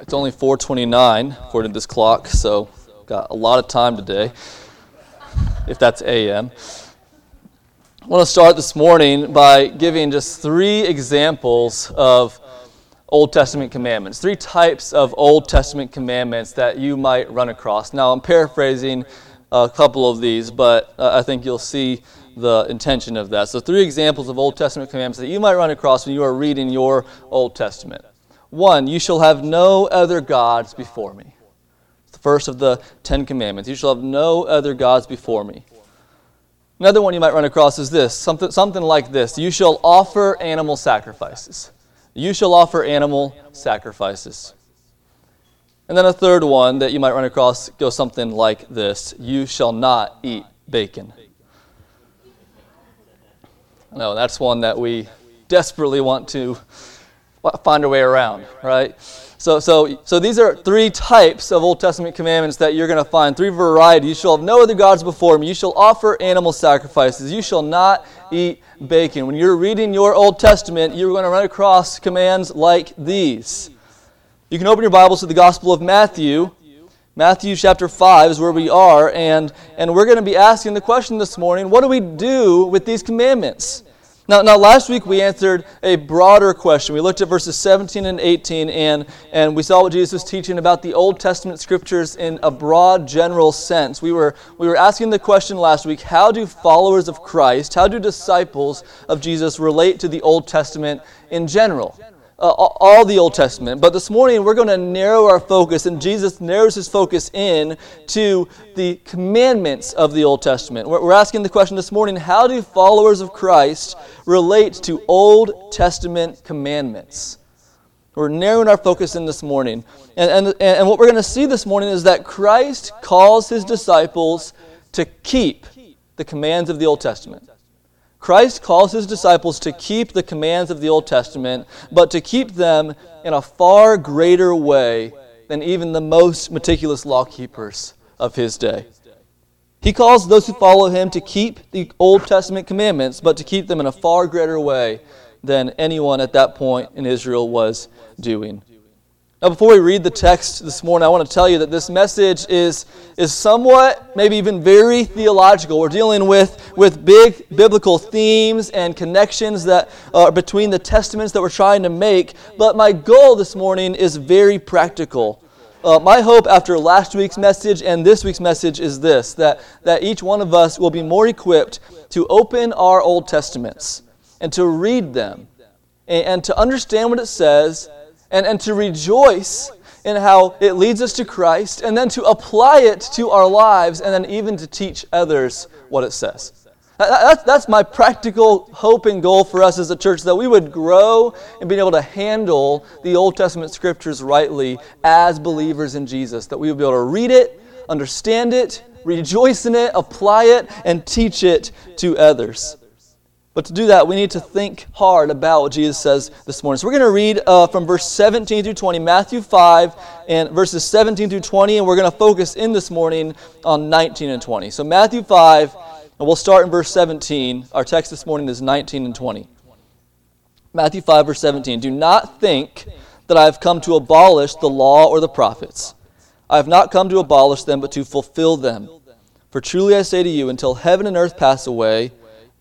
It's only 4:29 according to this clock, so got a lot of time today. If that's AM. I want to start this morning by giving just three examples of Old Testament commandments, three types of Old Testament commandments that you might run across. Now, I'm paraphrasing a couple of these, but I think you'll see the intention of that. So, three examples of Old Testament commandments that you might run across when you are reading your Old Testament. One, you shall have no other gods before me. It's the first of the Ten Commandments. You shall have no other gods before me. Another one you might run across is this something, something like this You shall offer animal sacrifices. You shall offer animal sacrifices. And then a third one that you might run across goes something like this You shall not eat bacon. No, that's one that we desperately want to find our way around, right? So, so, so these are three types of Old Testament commandments that you're going to find. Three varieties. You shall have no other gods before me. You shall offer animal sacrifices. You shall not eat bacon. When you're reading your Old Testament, you're going to run across commands like these. You can open your Bibles to the Gospel of Matthew. Matthew chapter 5 is where we are, and, and we're going to be asking the question this morning what do we do with these commandments? Now, now, last week we answered a broader question. We looked at verses 17 and 18, and, and we saw what Jesus was teaching about the Old Testament scriptures in a broad, general sense. We were, we were asking the question last week how do followers of Christ, how do disciples of Jesus relate to the Old Testament in general? Uh, all the Old Testament. But this morning we're going to narrow our focus, and Jesus narrows his focus in to the commandments of the Old Testament. We're asking the question this morning how do followers of Christ relate to Old Testament commandments? We're narrowing our focus in this morning. And, and, and what we're going to see this morning is that Christ calls his disciples to keep the commands of the Old Testament. Christ calls his disciples to keep the commands of the Old Testament, but to keep them in a far greater way than even the most meticulous law keepers of his day. He calls those who follow him to keep the Old Testament commandments, but to keep them in a far greater way than anyone at that point in Israel was doing. Now, before we read the text this morning, I want to tell you that this message is, is somewhat, maybe even very theological. We're dealing with, with big biblical themes and connections that are between the testaments that we're trying to make. But my goal this morning is very practical. Uh, my hope after last week's message and this week's message is this that, that each one of us will be more equipped to open our Old Testaments and to read them and, and to understand what it says and, and to rejoice in how it leads us to Christ, and then to apply it to our lives, and then even to teach others what it says. That's, that's my practical hope and goal for us as a church that we would grow in being able to handle the Old Testament scriptures rightly as believers in Jesus. That we would be able to read it, understand it, rejoice in it, apply it, and teach it to others. But to do that, we need to think hard about what Jesus says this morning. So we're going to read uh, from verse 17 through 20, Matthew 5, and verses 17 through 20, and we're going to focus in this morning on 19 and 20. So Matthew 5, and we'll start in verse 17. Our text this morning is 19 and 20. Matthew 5, verse 17. Do not think that I have come to abolish the law or the prophets. I have not come to abolish them, but to fulfill them. For truly I say to you, until heaven and earth pass away,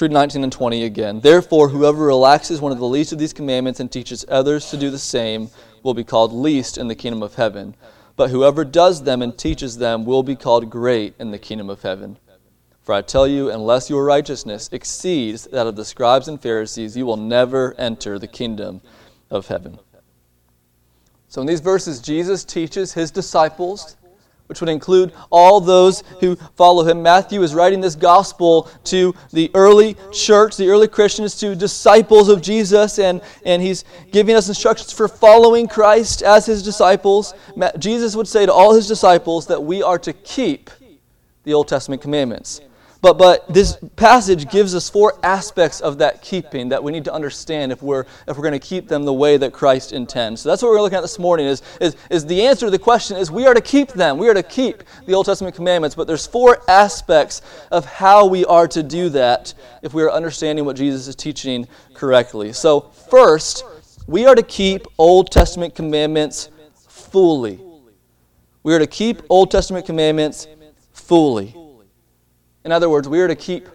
Read 19 and 20 again. Therefore, whoever relaxes one of the least of these commandments and teaches others to do the same will be called least in the kingdom of heaven. But whoever does them and teaches them will be called great in the kingdom of heaven. For I tell you, unless your righteousness exceeds that of the scribes and Pharisees, you will never enter the kingdom of heaven. So, in these verses, Jesus teaches his disciples which would include all those who follow him. Matthew is writing this gospel to the early church, the early Christians, to disciples of Jesus, and, and he's giving us instructions for following Christ as his disciples. Jesus would say to all his disciples that we are to keep the Old Testament commandments. But, but this passage gives us four aspects of that keeping that we need to understand if we're, if we're going to keep them the way that Christ intends. So that's what we're looking at this morning is, is, is the answer to the question is we are to keep them. We are to keep the Old Testament commandments. But there's four aspects of how we are to do that if we are understanding what Jesus is teaching correctly. So first, we are to keep Old Testament commandments fully. We are to keep Old Testament commandments fully. In other words, we are to keep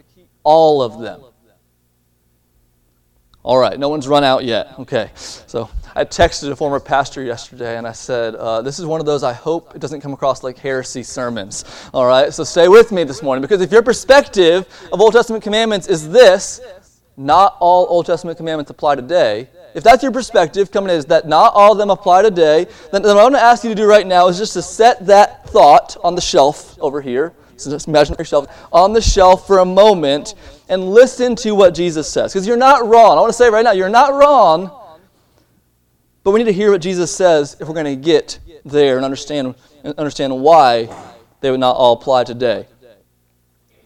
all of them. All right, no one's run out yet. Okay, so I texted a former pastor yesterday and I said, uh, This is one of those I hope it doesn't come across like heresy sermons. All right, so stay with me this morning because if your perspective of Old Testament commandments is this, not all Old Testament commandments apply today. If that's your perspective, coming is that not all of them apply today, then, then what I'm going to ask you to do right now is just to set that thought on the shelf over here so just imagine yourself on the shelf for a moment and listen to what Jesus says. Because you're not wrong. I want to say right now, you're not wrong. But we need to hear what Jesus says if we're going to get there and understand, understand why they would not all apply today.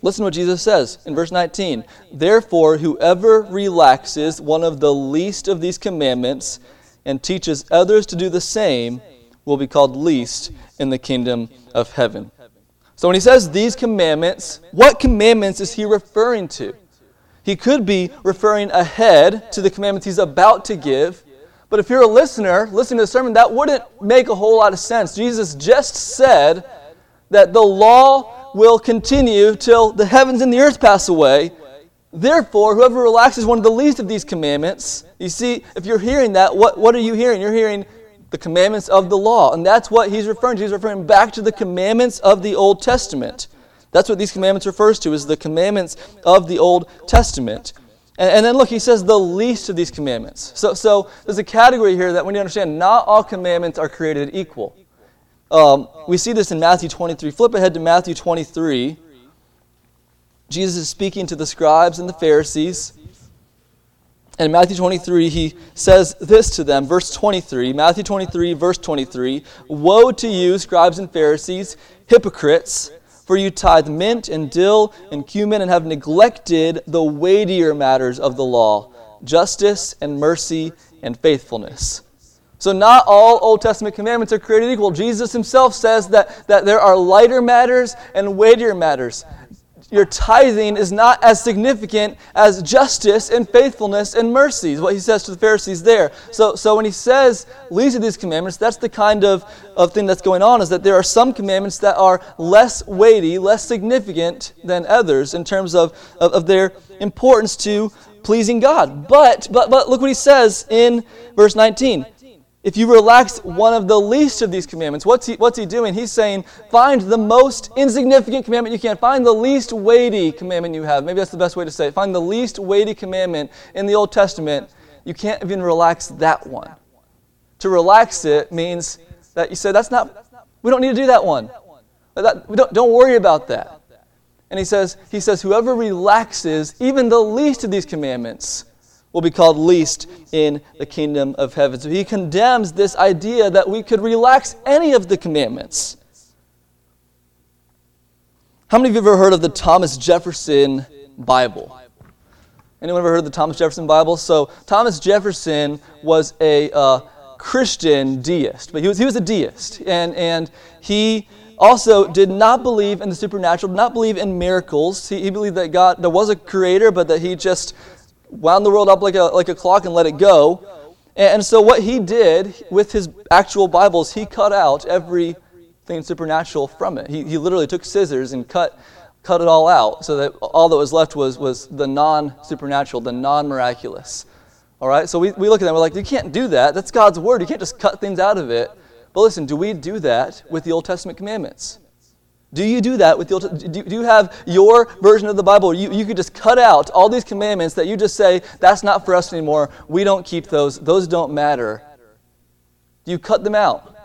Listen to what Jesus says in verse 19. Therefore, whoever relaxes one of the least of these commandments and teaches others to do the same will be called least in the kingdom of heaven. So when he says these commandments, what commandments is he referring to? He could be referring ahead to the commandments he's about to give. But if you're a listener, listening to the sermon, that wouldn't make a whole lot of sense. Jesus just said that the law will continue till the heavens and the earth pass away. Therefore, whoever relaxes one of the least of these commandments, you see, if you're hearing that, what, what are you hearing? You're hearing the commandments of the law. And that's what he's referring to. He's referring back to the commandments of the Old Testament. That's what these commandments refers to, is the commandments of the Old Testament. And, and, then look, he says the least of these commandments. So, so there's a category here that we need to understand. Not all commandments are created equal. Um, we see this in Matthew 23. Flip ahead to Matthew 23. Jesus is speaking to the scribes and the Pharisees. And in Matthew 23, he says this to them, verse 23. Matthew 23, verse 23 Woe to you, scribes and Pharisees, hypocrites, for you tithe mint and dill and cumin and have neglected the weightier matters of the law justice and mercy and faithfulness. So, not all Old Testament commandments are created equal. Jesus himself says that, that there are lighter matters and weightier matters your tithing is not as significant as justice and faithfulness and mercy, is what he says to the Pharisees there. So, so when he says least of these commandments, that's the kind of, of thing that's going on, is that there are some commandments that are less weighty, less significant than others in terms of, of, of their importance to pleasing God. But, but, but look what he says in verse 19. If you relax one of the least of these commandments, what's he, what's he doing? He's saying, find the most insignificant commandment you can. Find the least weighty commandment you have. Maybe that's the best way to say it. Find the least weighty commandment in the Old Testament. You can't even relax that one. To relax it means that you say, that's not, we don't need to do that one. That, don't, don't worry about that. And he says, he says, whoever relaxes even the least of these commandments, will be called least in the kingdom of heaven. So he condemns this idea that we could relax any of the commandments. How many of you ever heard of the Thomas Jefferson Bible? Anyone ever heard of the Thomas Jefferson Bible? So, Thomas Jefferson was a uh, Christian deist, but he was, he was a deist. And, and he also did not believe in the supernatural, did not believe in miracles. He, he believed that God, there was a creator, but that he just wound the world up like a, like a clock and let it go. And so, what he did with his actual Bibles, he cut out everything supernatural from it. He, he literally took scissors and cut, cut it all out so that all that was left was, was the non supernatural, the non miraculous. All right? So, we, we look at that we're like, you can't do that. That's God's word. You can't just cut things out of it. But listen, do we do that with the Old Testament commandments? Do you do that with the Old do, you have your version of the Bible? You, you could just cut out all these commandments that you just say, that's not for us anymore. We don't keep those. Those don't matter. Do you cut them out?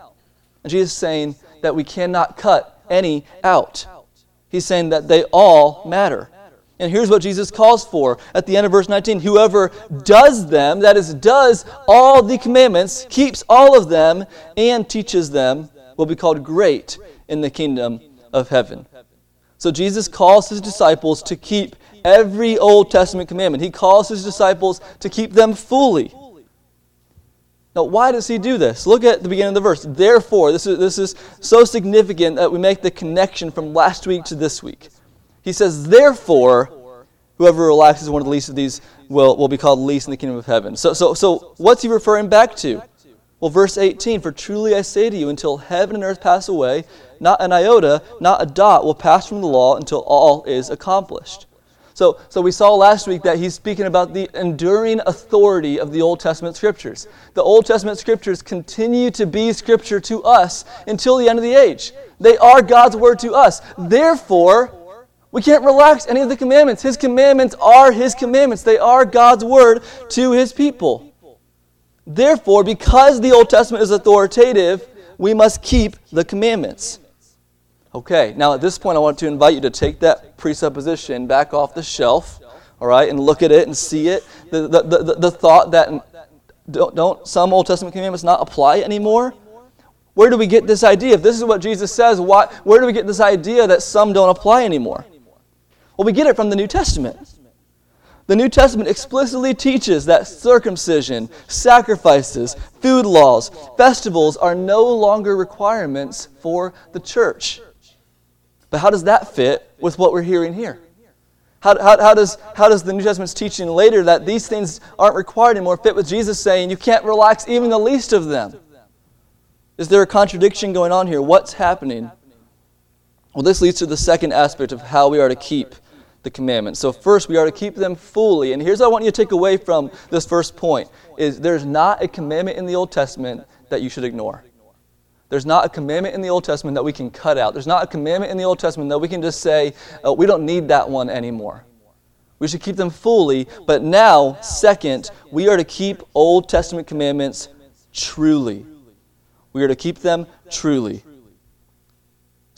And Jesus is saying, that we cannot cut any out. He's saying that they all matter. And here's what Jesus calls for at the end of verse 19 Whoever does them, that is, does all the commandments, keeps all of them, and teaches them, will be called great in the kingdom of heaven. So Jesus calls his disciples to keep every Old Testament commandment. He calls his disciples to keep them fully. Now, why does he do this? Look at the beginning of the verse. Therefore, this is, this is so significant that we make the connection from last week to this week. He says, Therefore, whoever relaxes one of the least of these will, will be called least in the kingdom of heaven. So, so, so, what's he referring back to? Well, verse 18 For truly I say to you, until heaven and earth pass away, not an iota, not a dot will pass from the law until all is accomplished. So, so we saw last week that he's speaking about the enduring authority of the Old Testament scriptures. The Old Testament scriptures continue to be scripture to us until the end of the age. They are God's word to us. Therefore, we can't relax any of the commandments. His commandments are His commandments, they are God's word to His people. Therefore, because the Old Testament is authoritative, we must keep the commandments. Okay, now at this point, I want to invite you to take that presupposition back off the shelf, all right, and look at it and see it. The, the, the, the thought that don't, don't some Old Testament commandments not apply anymore? Where do we get this idea? If this is what Jesus says, why, where do we get this idea that some don't apply anymore? Well, we get it from the New Testament. The New Testament explicitly teaches that circumcision, sacrifices, food laws, festivals are no longer requirements for the church. But how does that fit with what we're hearing here? How, how, how, does, how does the New Testament's teaching later that these things aren't required anymore fit with Jesus saying you can't relax even the least of them? Is there a contradiction going on here? What's happening? Well, this leads to the second aspect of how we are to keep the commandments. So first we are to keep them fully. And here's what I want you to take away from this first point is there's not a commandment in the Old Testament that you should ignore. There's not a commandment in the Old Testament that we can cut out. There's not a commandment in the Old Testament that we can just say, oh, we don't need that one anymore. We should keep them fully. But now, second, we are to keep Old Testament commandments truly. We are to keep them truly.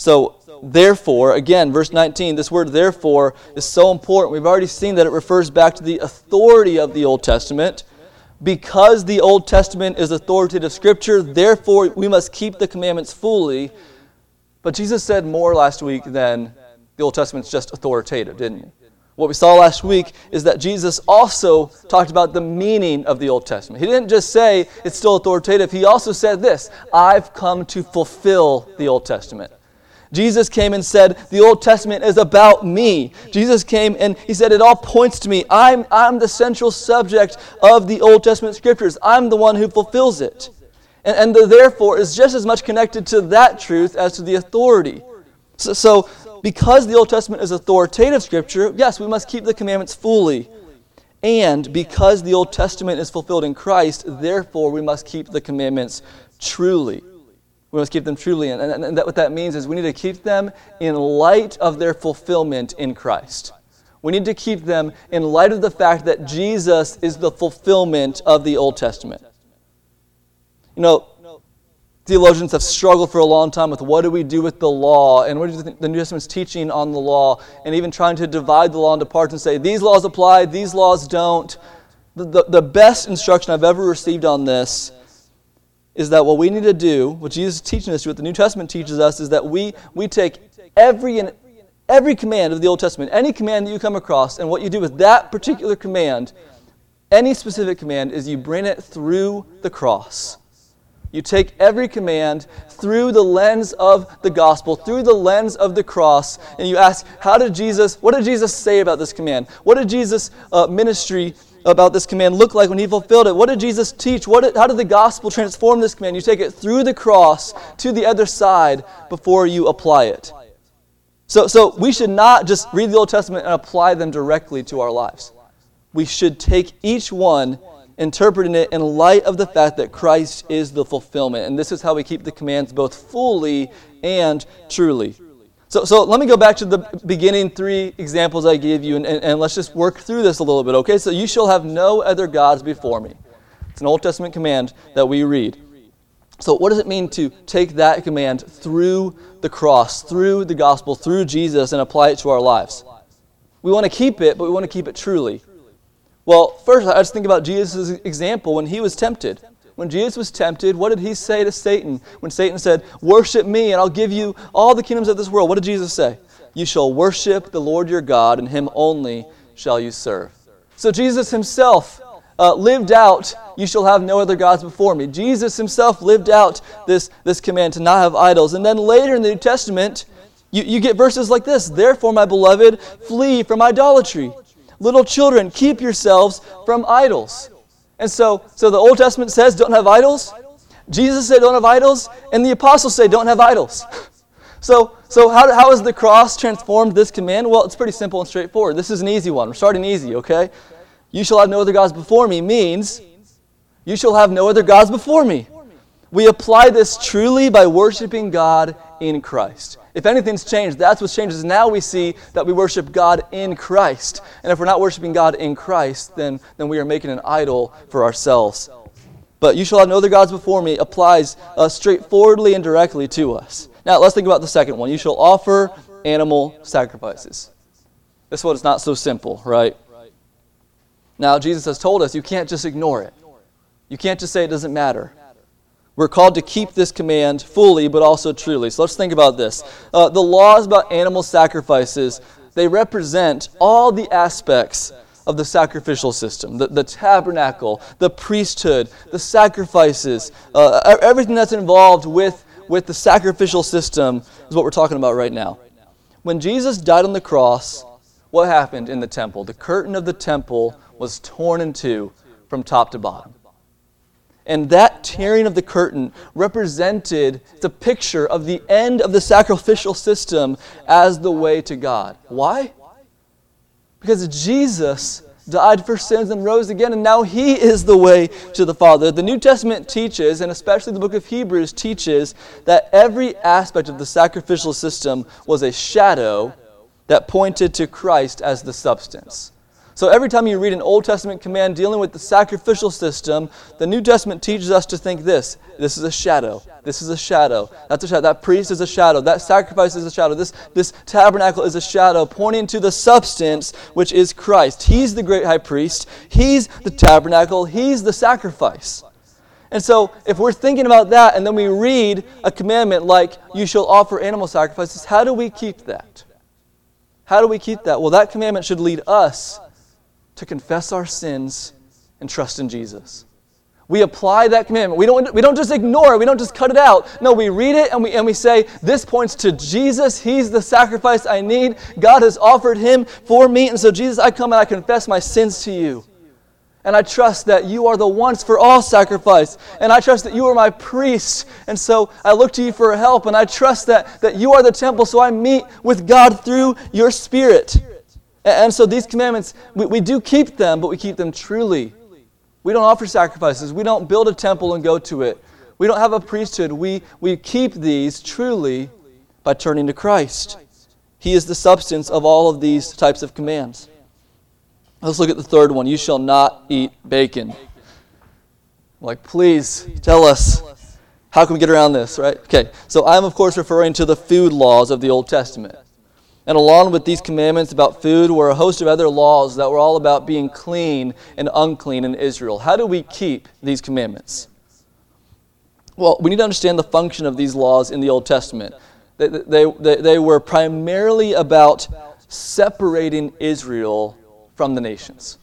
So, therefore, again, verse 19, this word therefore is so important. We've already seen that it refers back to the authority of the Old Testament because the Old Testament is authoritative scripture, therefore we must keep the commandments fully. But Jesus said more last week than the Old Testament's just authoritative, didn't he? What we saw last week is that Jesus also talked about the meaning of the Old Testament. He didn't just say it's still authoritative, he also said this I've come to fulfill the Old Testament. Jesus came and said, The Old Testament is about me. Jesus came and he said, It all points to me. I'm, I'm the central subject of the Old Testament scriptures. I'm the one who fulfills it. And, and the therefore is just as much connected to that truth as to the authority. So, so, because the Old Testament is authoritative scripture, yes, we must keep the commandments fully. And because the Old Testament is fulfilled in Christ, therefore we must keep the commandments truly. We must keep them truly in. And, and that, what that means is we need to keep them in light of their fulfillment in Christ. We need to keep them in light of the fact that Jesus is the fulfillment of the Old Testament. You know, theologians have struggled for a long time with what do we do with the law and what is the New Testament's teaching on the law, and even trying to divide the law into parts and say these laws apply, these laws don't. The, the, the best instruction I've ever received on this is that what we need to do, what Jesus is teaching us, what the New Testament teaches us, is that we, we take every, every command of the Old Testament, any command that you come across, and what you do with that particular command, any specific command, is you bring it through the cross. You take every command through the lens of the gospel, through the lens of the cross, and you ask, how did Jesus, what did Jesus say about this command? What did Jesus' uh, ministry about this command look like when he fulfilled it? What did Jesus teach? What did, how did the gospel transform this command? You take it through the cross to the other side before you apply it. So, so we should not just read the Old Testament and apply them directly to our lives. We should take each one, interpreting it in light of the fact that Christ is the fulfillment. And this is how we keep the commands both fully and truly. So, so let me go back to the beginning three examples I gave you, and, and, and, let's just work through this a little bit, okay? So, you shall have no other gods before me. It's an Old Testament command that we read. So, what does it mean to take that command through the cross, through the gospel, through Jesus, and apply it to our lives? We want to keep it, but we want to keep it truly. Well, first, I just think about Jesus' example when he was tempted. When Jesus was tempted, what did he say to Satan? When Satan said, Worship me, and I'll give you all the kingdoms of this world, what did Jesus say? You shall worship the Lord your God, and him only shall you serve. So, Jesus himself uh, lived out, You shall have no other gods before me. Jesus himself lived out this, this command to not have idols. And then later in the New Testament, you, you get verses like this Therefore, my beloved, flee from idolatry. Little children, keep yourselves from idols. And so, so the Old Testament says, don't have idols. Jesus said, don't have idols. And the apostles say, don't have idols. so, so how, how has the cross transformed this command? Well, it's pretty simple and straightforward. This is an easy one. We're starting easy, okay? You shall have no other gods before me means you shall have no other gods before me. We apply this truly by worshiping God in Christ. If anything's changed, that's what changes. Now we see that we worship God in Christ. And if we're not worshiping God in Christ, then, then we are making an idol for ourselves. But you shall have no other gods before me applies uh, straightforwardly and directly to us. Now let's think about the second one. You shall offer animal sacrifices. This one is not so simple, right? Now, Jesus has told us you can't just ignore it. You can't just say it doesn't matter. We're called to keep this command fully, but also truly. So let's think about this. Uh, the laws about animal sacrifices, they represent all the aspects of the sacrificial system the, the tabernacle, the priesthood, the sacrifices, uh, everything that's involved with, with the sacrificial system is what we're talking about right now. When Jesus died on the cross, what happened in the temple? The curtain of the temple was torn in two from top to bottom. And that tearing of the curtain represented the picture of the end of the sacrificial system as the way to God. Why? Because Jesus died for sins and rose again, and now He is the way to the Father. The New Testament teaches, and especially the book of Hebrews teaches, that every aspect of the sacrificial system was a shadow that pointed to Christ as the substance. So every time you read an Old Testament command dealing with the sacrificial system, the New Testament teaches us to think this this is a shadow. This is a shadow. That's a shadow. That priest is a shadow. That sacrifice is a shadow. This, this tabernacle is a shadow pointing to the substance, which is Christ. He's the great high priest. He's the tabernacle. He's the sacrifice. And so, if we're thinking about that and then we read a commandment like, you shall offer animal sacrifices, how do we keep that? How do we keep that? Well, that commandment should lead us to confess our sins and trust in Jesus. We apply that commandment. We don't, we don't just ignore it. We don't just cut it out. No, we read it and we, and we say, This points to Jesus. He's the sacrifice I need. God has offered him for me. And so, Jesus, I come and I confess my sins to you. And I trust that you are the once for all sacrifice. And I trust that you are my priest. And so I look to you for help. And I trust that, that you are the temple. So I meet with God through your spirit. And so these commandments, we, we do keep them, but we keep them truly. We don't offer sacrifices. We don't build a temple and go to it. We don't have a priesthood. We, we keep these truly by turning to Christ. He is the substance of all of these types of commands. Let's look at the third one. You shall not eat bacon. Like, please tell us how can we get around this, right? Okay, so I'm, of course, referring to the food laws of the Old Testament. And along with these commandments about food were a host of other laws that were all about being clean and unclean in Israel. How do we keep these commandments? Well, we need to understand the function of these laws in the Old Testament. They, they, they, they were primarily about separating Israel from the nations.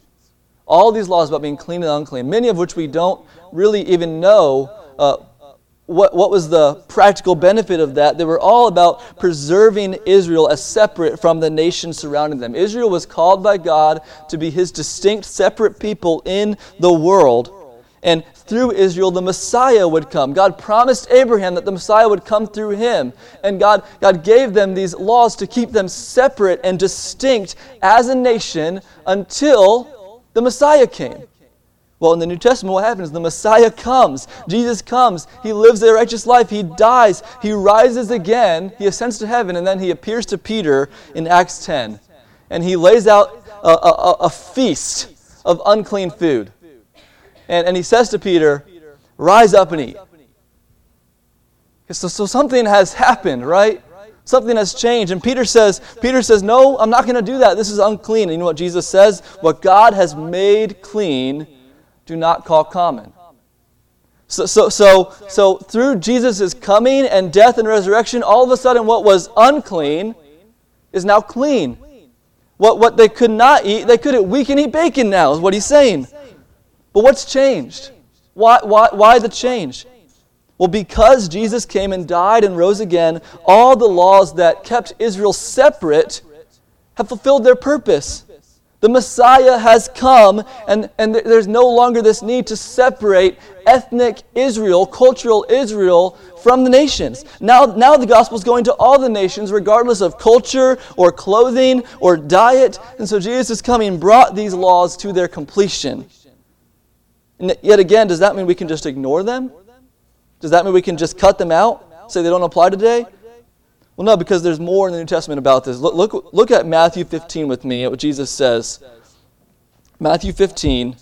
All these laws about being clean and unclean, many of which we don't really even know uh, what, what was the practical benefit of that? They were all about preserving Israel as separate from the nations surrounding them. Israel was called by God to be his distinct, separate people in the world. And through Israel, the Messiah would come. God promised Abraham that the Messiah would come through him. And God, God gave them these laws to keep them separate and distinct as a nation until the Messiah came. Well, in the New Testament, what happens? The Messiah comes. Jesus comes. He lives a righteous life. He dies. He rises again. He ascends to heaven, and then he appears to Peter in Acts 10. And he lays out a, a, a feast of unclean food. And, and he says to Peter, Rise up and eat. So, so something has happened, right? Something has changed. And Peter says, Peter says, No, I'm not going to do that. This is unclean. And you know what Jesus says? What God has made clean, do not call common. So, so, so, so through Jesus' coming and death and resurrection, all of a sudden what was unclean is now clean. What, what they could not eat, they could we can eat bacon now, is what he's saying. But what's changed? Why, why, why the change? Well, because Jesus came and died and rose again, all the laws that kept Israel separate have fulfilled their purpose. The Messiah has come, and, and there's no longer this need to separate ethnic Israel, cultural Israel, from the nations. Now, now the gospel is going to all the nations, regardless of culture or clothing or diet. And so Jesus coming brought these laws to their completion. And yet again, does that mean we can just ignore them? Does that mean we can just cut them out, say they don't apply today? Well, no, because there's more in the New Testament about this. Look, look, look at Matthew 15 with me, at what Jesus says. Matthew 15.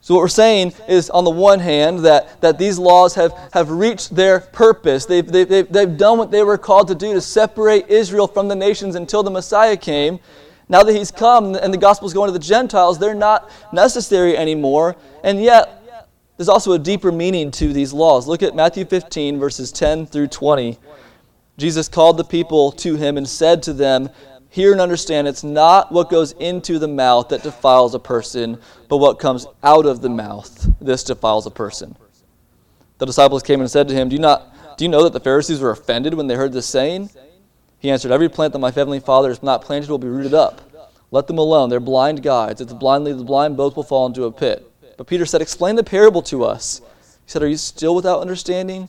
So, what we're saying is, on the one hand, that, that these laws have, have reached their purpose. They've, they've, they've, they've done what they were called to do to separate Israel from the nations until the Messiah came. Now that he's come and the gospel is going to the Gentiles, they're not necessary anymore. And yet, there's also a deeper meaning to these laws. Look at Matthew 15, verses 10 through 20. Jesus called the people to him and said to them, Hear and understand, it's not what goes into the mouth that defiles a person, but what comes out of the mouth. This defiles a person. The disciples came and said to him, Do you, not, do you know that the Pharisees were offended when they heard this saying? He answered, Every plant that my heavenly Father has not planted will be rooted up. Let them alone. They're blind guides. If the blind lead the blind, both will fall into a pit. But Peter said, Explain the parable to us. He said, Are you still without understanding?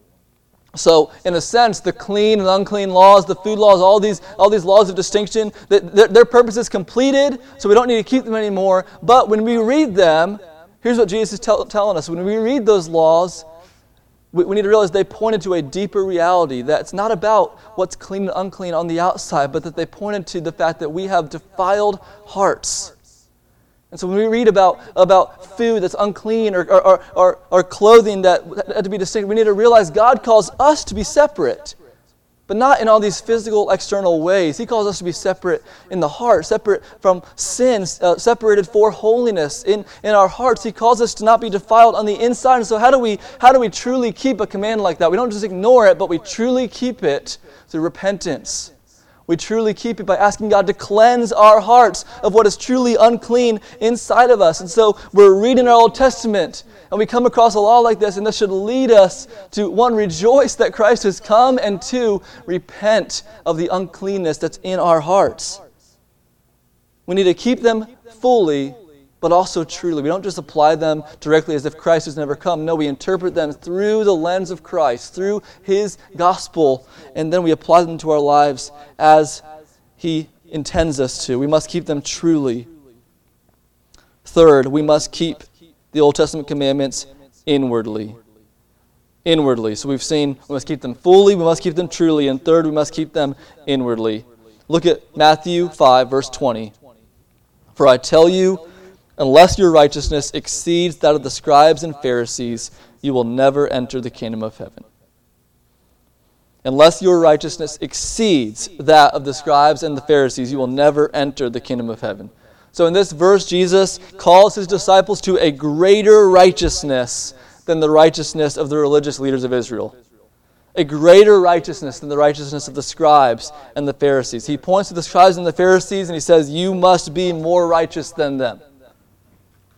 So, in a sense, the clean and unclean laws, the food laws, all these, all these laws of distinction, their, their purpose is completed, so we don't need to keep them anymore. But when we read them, here's what Jesus is tell, telling us. When we read those laws, we, we need to realize they pointed to a deeper reality that it's not about what's clean and unclean on the outside, but that they pointed to the fact that we have defiled hearts. And so when we read about, about food that's unclean or, or, or, or clothing that had to be distinct, we need to realize God calls us to be separate. But not in all these physical, external ways. He calls us to be separate in the heart, separate from sins, uh, separated for holiness in, in our hearts. He calls us to not be defiled on the inside. And so, how do, we, how do we truly keep a command like that? We don't just ignore it, but we truly keep it through repentance we truly keep it by asking God to cleanse our hearts of what is truly unclean inside of us. And so we're reading our Old Testament and we come across a law like this, and this should lead us to one, rejoice that Christ has come, and two, repent of the uncleanness that's in our hearts. We need to keep them fully but also truly. We don't just apply them directly as if Christ has never come. No, we interpret them through the lens of Christ, through His gospel, and then we apply them to our lives as He intends us to. We must keep them truly. Third, we must keep the Old Testament commandments inwardly. Inwardly. So we've seen we must keep them fully, we must keep them truly, and third, we must keep them inwardly. Look at Matthew 5, verse 20. For I tell you, Unless your righteousness exceeds that of the scribes and Pharisees, you will never enter the kingdom of heaven. Unless your righteousness exceeds that of the scribes and the Pharisees, you will never enter the kingdom of heaven. So, in this verse, Jesus calls his disciples to a greater righteousness than the righteousness of the religious leaders of Israel. A greater righteousness than the righteousness of the scribes and the Pharisees. He points to the scribes and the Pharisees and he says, You must be more righteous than them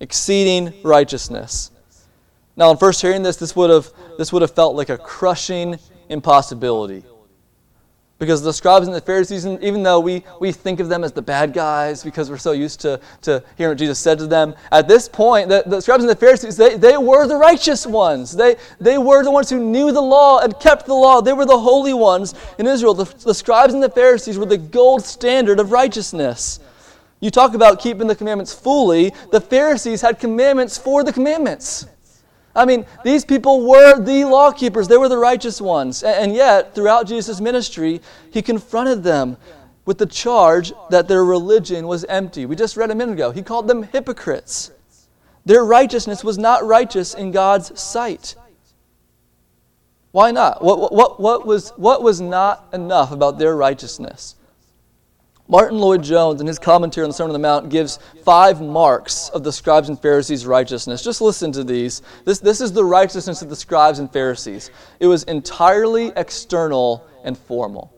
exceeding righteousness. Now, on first hearing this, this would have, this would have felt like a crushing impossibility. Because the scribes and the Pharisees, even though we, we think of them as the bad guys because we're so used to, to hearing what Jesus said to them, at this point, the, the scribes and the Pharisees, they, they were the righteous ones. They, they were the ones who knew the law and kept the law. They were the holy ones in Israel. The, the scribes and the Pharisees were the gold standard of righteousness. You talk about keeping the commandments fully, the Pharisees had commandments for the commandments. I mean, these people were the law keepers, they were the righteous ones. And yet, throughout Jesus' ministry, he confronted them with the charge that their religion was empty. We just read a minute ago. He called them hypocrites. Their righteousness was not righteous in God's sight. Why not? What, what, what, was, what was not enough about their righteousness? Martyn Lloyd-Jones, in his commentary on the Sermon on the Mount, gives five marks of the scribes and Pharisees' righteousness. Just listen to these. This, this is the righteousness of the scribes and Pharisees. It was entirely external and formal.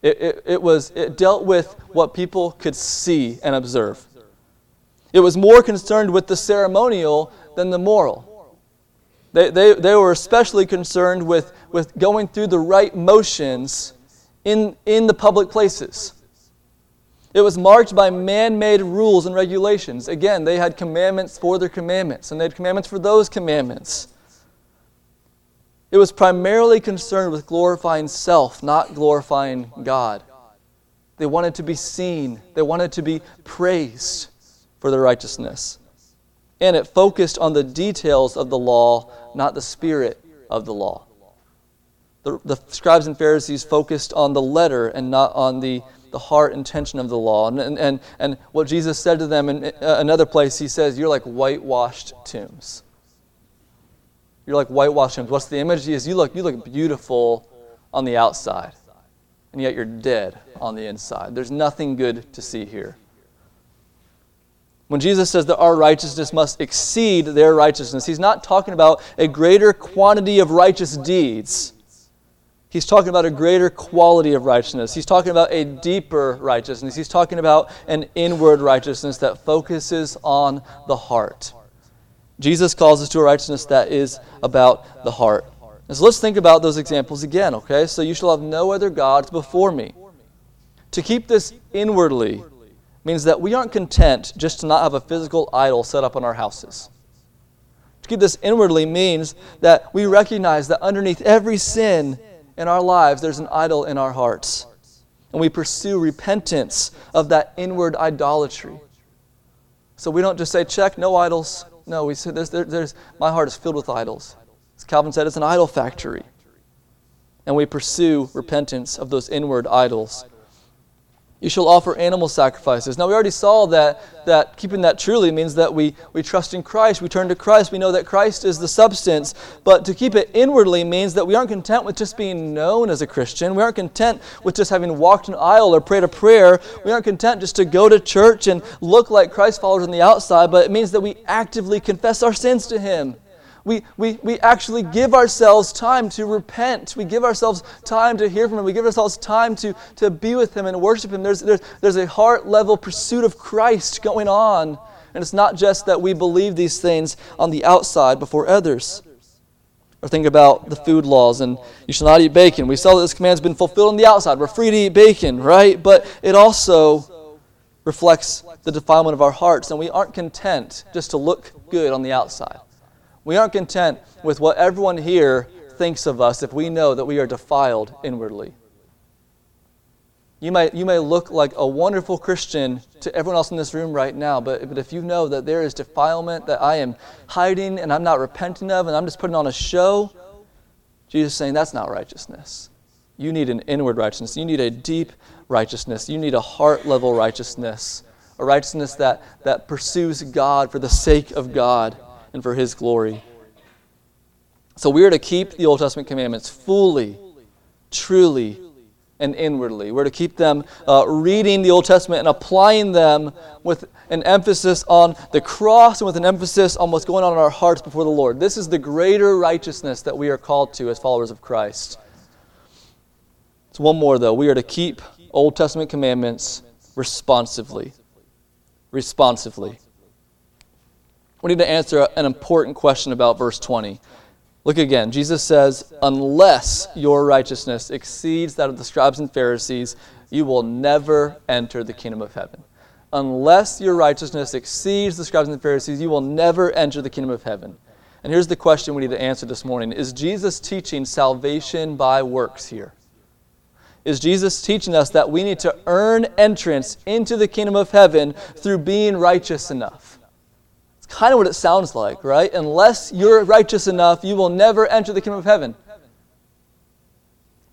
It, it, it, was, it dealt with what people could see and observe. It was more concerned with the ceremonial than the moral. They, they, they were especially concerned with, with going through the right motions in, in the public places. It was marked by man made rules and regulations. Again, they had commandments for their commandments, and they had commandments for those commandments. It was primarily concerned with glorifying self, not glorifying God. They wanted to be seen, they wanted to be praised for their righteousness. And it focused on the details of the law, not the spirit of the law. The, the scribes and Pharisees focused on the letter and not on the the heart intention of the law. And, and, and what Jesus said to them in uh, another place, he says, You're like whitewashed tombs. You're like whitewashed tombs. What's the image? Is you look, you look beautiful on the outside, and yet you're dead on the inside. There's nothing good to see here. When Jesus says that our righteousness must exceed their righteousness, he's not talking about a greater quantity of righteous deeds He's talking about a greater quality of righteousness. He's talking about a deeper righteousness. He's talking about an inward righteousness that focuses on the heart. Jesus calls us to a righteousness that is about the heart. And so let's think about those examples again, okay? So you shall have no other gods before me. To keep this inwardly means that we aren't content just to not have a physical idol set up in our houses. To keep this inwardly means that we recognize that underneath every sin in our lives, there's an idol in our hearts. And we pursue repentance of that inward idolatry. So we don't just say, check, no idols. No, we say, there's, there's, my heart is filled with idols. As Calvin said, it's an idol factory. And we pursue repentance of those inward idols. You shall offer animal sacrifices. Now, we already saw that, that keeping that truly means that we, we trust in Christ, we turn to Christ, we know that Christ is the substance. But to keep it inwardly means that we aren't content with just being known as a Christian. We aren't content with just having walked an aisle or prayed a prayer. We aren't content just to go to church and look like Christ followers on the outside, but it means that we actively confess our sins to Him we, we, we actually give ourselves time to repent. We give ourselves time to hear from Him. We give ourselves time to, to be with Him and worship Him. There's, there's, there's a heart level pursuit of Christ going on. And it's not just that we believe these things on the outside before others. Or think about the food laws and you shall not eat bacon. We saw that this command has been fulfilled on the outside. We're free to eat bacon, right? But it also reflects the defilement of our hearts. And we aren't content just to look good on the outside. We aren't content with what everyone here thinks of us if we know that we are defiled inwardly. You may, you may look like a wonderful Christian to everyone else in this room right now, but, but if you know that there is defilement that I am hiding and I'm not repenting of and I'm just putting on a show, Jesus is saying that's not righteousness. You need an inward righteousness. You need a deep righteousness. You need a heart level righteousness, a righteousness that, that pursues God for the sake of God and for His glory. So we are to keep the Old Testament commandments fully, truly, and inwardly. We're to keep them uh, reading the Old Testament and applying them with an emphasis on the cross and with an emphasis on what's going on in our hearts before the Lord. This is the greater righteousness that we are called to as followers of Christ. So, one more though. We are to keep Old Testament commandments responsively. Responsively we need to answer an important question about verse 20. Look again. Jesus says, Unless your righteousness exceeds that of the scribes and Pharisees, you will never enter the kingdom of heaven. Unless your righteousness exceeds the scribes and the Pharisees, you will never enter the kingdom of heaven. And here's the question we need to answer this morning Is Jesus teaching salvation by works here? is Jesus teaching us that we need to earn entrance into the kingdom of heaven through being righteous enough. Kind of what it sounds like, right? Unless you're righteous enough, you will never enter the kingdom of heaven.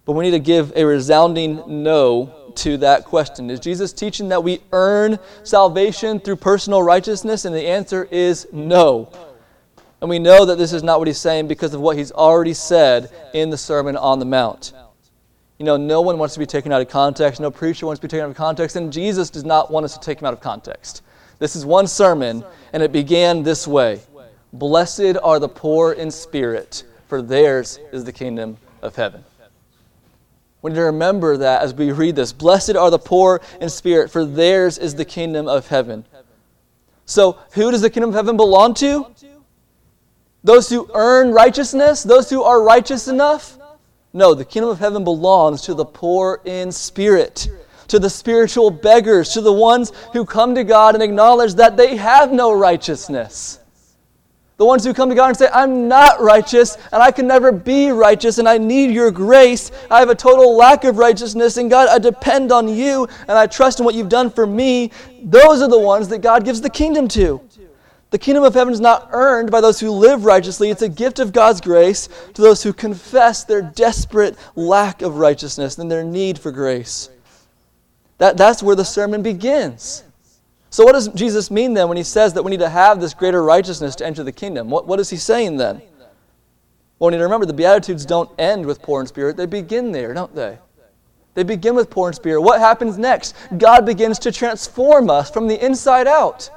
But we need to give a resounding no to that question. Is Jesus teaching that we earn salvation through personal righteousness? And the answer is no. And we know that this is not what he's saying because of what he's already said in the Sermon on the Mount. You know, no one wants to be taken out of context. No preacher wants to be taken out of context. And Jesus does not want us to take him out of context. This is one sermon, and it began this way Blessed are the poor in spirit, for theirs is the kingdom of heaven. We need to remember that as we read this. Blessed are the poor in spirit, for theirs is the kingdom of heaven. So, who does the kingdom of heaven belong to? Those who earn righteousness? Those who are righteous enough? No, the kingdom of heaven belongs to the poor in spirit, to the spiritual beggars, to the ones who come to God and acknowledge that they have no righteousness. The ones who come to God and say, I'm not righteous and I can never be righteous and I need your grace. I have a total lack of righteousness and God, I depend on you and I trust in what you've done for me. Those are the ones that God gives the kingdom to. The kingdom of heaven is not earned by those who live righteously. It's a gift of God's grace to those who confess their desperate lack of righteousness and their need for grace. That, that's where the sermon begins. So, what does Jesus mean then when he says that we need to have this greater righteousness to enter the kingdom? What, what is he saying then? Well, we need to remember the Beatitudes don't end with poor in spirit, they begin there, don't they? They begin with poor in spirit. What happens next? God begins to transform us from the inside out.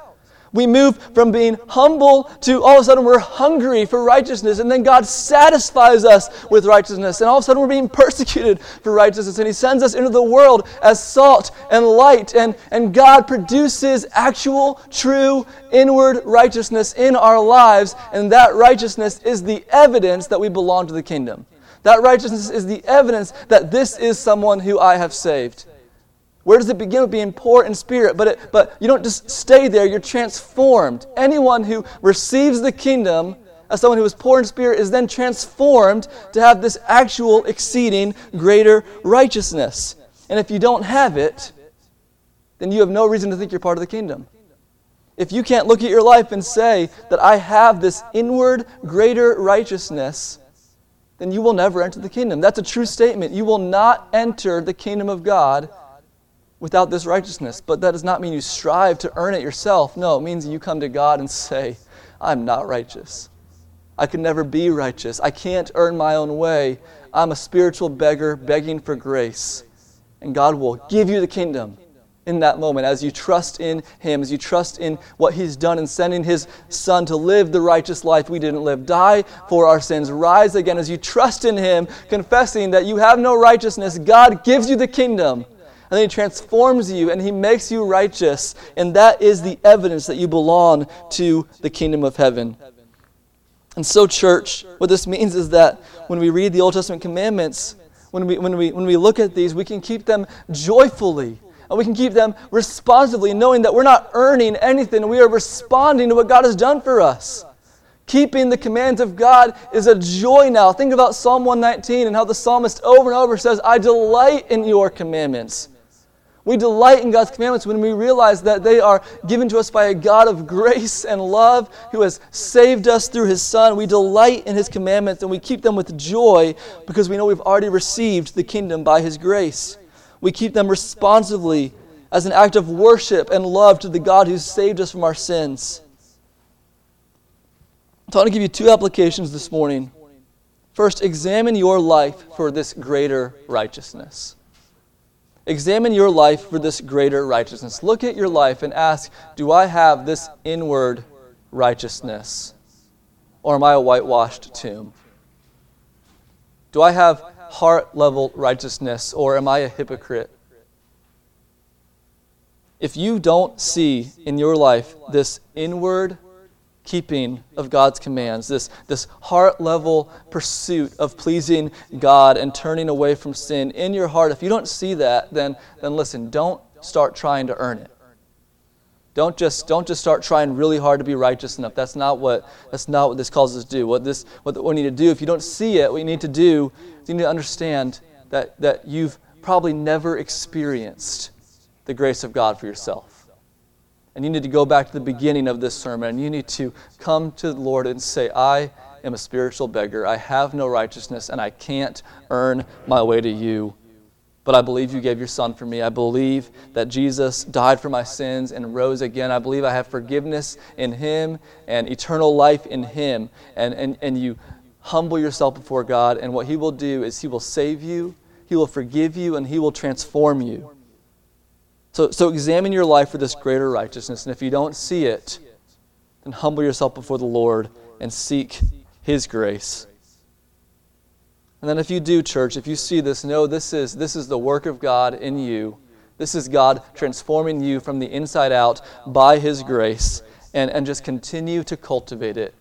We move from being humble to all of a sudden we're hungry for righteousness, and then God satisfies us with righteousness, and all of a sudden we're being persecuted for righteousness, and He sends us into the world as salt and light, and, and God produces actual, true, inward righteousness in our lives, and that righteousness is the evidence that we belong to the kingdom. That righteousness is the evidence that this is someone who I have saved. Where does it begin with being poor in spirit? But, it, but you don't just stay there, you're transformed. Anyone who receives the kingdom as someone who is poor in spirit is then transformed to have this actual, exceeding, greater righteousness. And if you don't have it, then you have no reason to think you're part of the kingdom. If you can't look at your life and say that I have this inward, greater righteousness, then you will never enter the kingdom. That's a true statement. You will not enter the kingdom of God without this righteousness. But that does not mean you strive to earn it yourself. No, it means you come to God and say, I'm not righteous. I can never be righteous. I can't earn my own way. I'm a spiritual beggar begging for grace. And God will give you the kingdom in that moment as you trust in Him, as you trust in what He's done in sending His Son to live the righteous life we didn't live, die for our sins, rise again. As you trust in Him, confessing that you have no righteousness, God gives you the kingdom and then He transforms you and He makes you righteous. And that is the evidence that you belong to the kingdom of heaven. And so, church, what this means is that when we read the Old Testament commandments, when we, when we, when we look at these, we can keep them joyfully. And we can keep them responsively, knowing that we're not earning anything. We are responding to what God has done for us. Keeping the commands of God is a joy now. Think about Psalm 119 and how the psalmist over and over says, I delight in your commandments. We delight in God's commandments when we realize that they are given to us by a God of grace and love who has saved us through His Son. We delight in His commandments and we keep them with joy because we know we've already received the kingdom by His grace. We keep them responsively as an act of worship and love to the God who saved us from our sins. I want to give you two applications this morning. First, examine your life for this greater righteousness. Examine your life for this greater righteousness. Look at your life and ask Do I have this inward righteousness? Or am I a whitewashed tomb? Do I have heart level righteousness or am I a hypocrite? If you don't see in your life this inward keeping of God's commands, this, this heart level pursuit of pleasing God and turning away from sin in your heart, if you don't see that, then, then listen, don't start trying to earn it. Don't just, don't just start trying really hard to be righteous enough. That's not what, that's not what this calls us to do. What, this, what we need to do, if you don't see it, what you need to do is you need to understand that, that you've probably never experienced the grace of God for yourself. And you need to go back to the beginning of this sermon and you need to come to the Lord and say, I am a spiritual beggar. I have no righteousness and I can't earn my way to you. But I believe you gave your son for me. I believe that Jesus died for my sins and rose again. I believe I have forgiveness in him and eternal life in him. And, and, and you humble yourself before God, and what he will do is he will save you, he will forgive you, and he will transform you. So, so examine your life for this greater righteousness. And if you don't see it, then humble yourself before the Lord and seek his grace. And then if you do, church, if you see this, know this is, this is the work of God in you. This is God transforming you from the inside out by His grace. And, and just continue to cultivate it.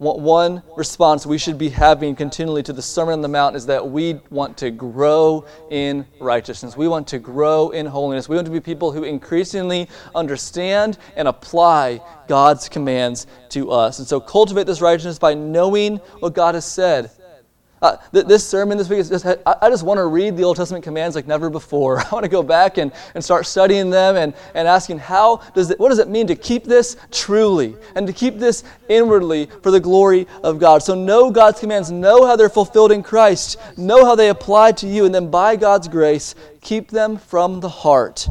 One response we should be having continually to the Sermon on the Mount is that we want to grow in righteousness. We want to grow in holiness. We want to be people who increasingly understand and apply God's commands to us. And so cultivate this righteousness by knowing what God has said uh, th- this sermon this week is just, I, I just want to read the Old Testament commands like never before. I want to go back and, and start studying them and, and asking how does it, what does it mean to keep this truly and to keep this inwardly for the glory of God. So know God's commands, know how they're fulfilled in Christ, know how they apply to you, and then by God's grace, keep them from the heart.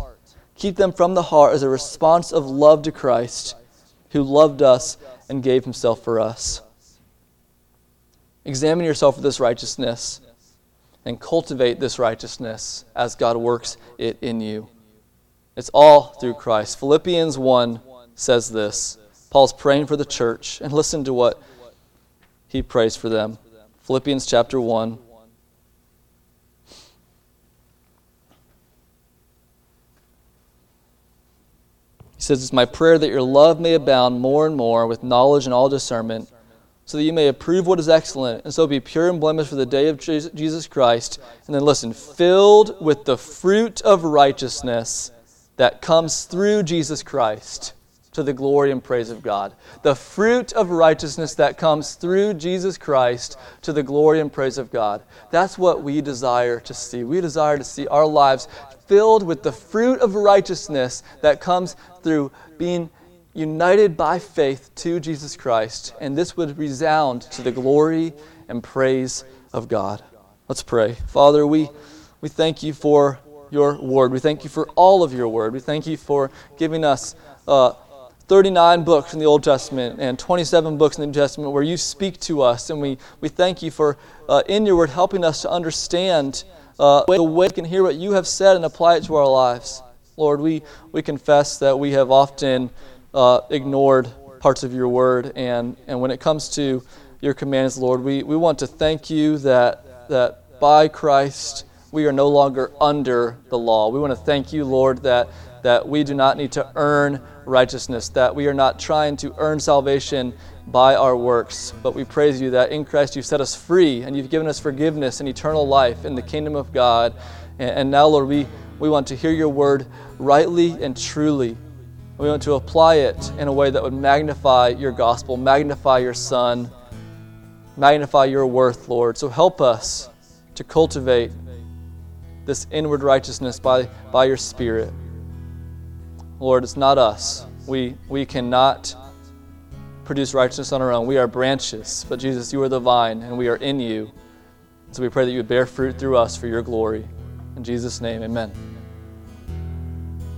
Keep them from the heart as a response of love to Christ, who loved us and gave himself for us. Examine yourself for this righteousness and cultivate this righteousness as God works it in you. It's all through Christ. Philippians 1 says this. Paul's praying for the church, and listen to what he prays for them. Philippians chapter 1. He says, It's my prayer that your love may abound more and more with knowledge and all discernment so that you may approve what is excellent, and so be pure and blameless for the day of Jesus Christ. And then listen, filled with the fruit of righteousness that comes through Jesus Christ to the glory and praise of God. The fruit of righteousness that comes through Jesus Christ to the glory and praise of God. That's what we desire to see. We desire to see our lives filled with the fruit of righteousness that comes through being united by faith to Jesus Christ, and this would resound to the glory and praise of God. Let's pray. Father, we, we thank you for your word. We thank you for all of your word. We thank you for giving us uh, 39 books in the Old Testament and 27 books in the New Testament where you speak to us. And we, we thank you for, uh, in your word, helping us to understand uh, the way we can hear what you have said and apply it to our lives. Lord, we, we confess that we have often uh, ignored parts of your word. And, and when it comes to your commands, Lord, we, we want to thank you that, that by Christ we are no longer under the law. We want to thank you, Lord, that, that we do not need to earn righteousness, that we are not trying to earn salvation by our works, but we praise you that in Christ you've set us free and you've given us forgiveness and eternal life in the kingdom of God. And, and now, Lord, we, we want to hear your word rightly and truly. We want to apply it in a way that would magnify your gospel, magnify your Son, magnify your worth, Lord. So help us to cultivate this inward righteousness by, by your Spirit. Lord, it's not us. We, we cannot produce righteousness on our own. We are branches, but Jesus, you are the vine, and we are in you. So we pray that you would bear fruit through us for your glory. In Jesus' name, amen.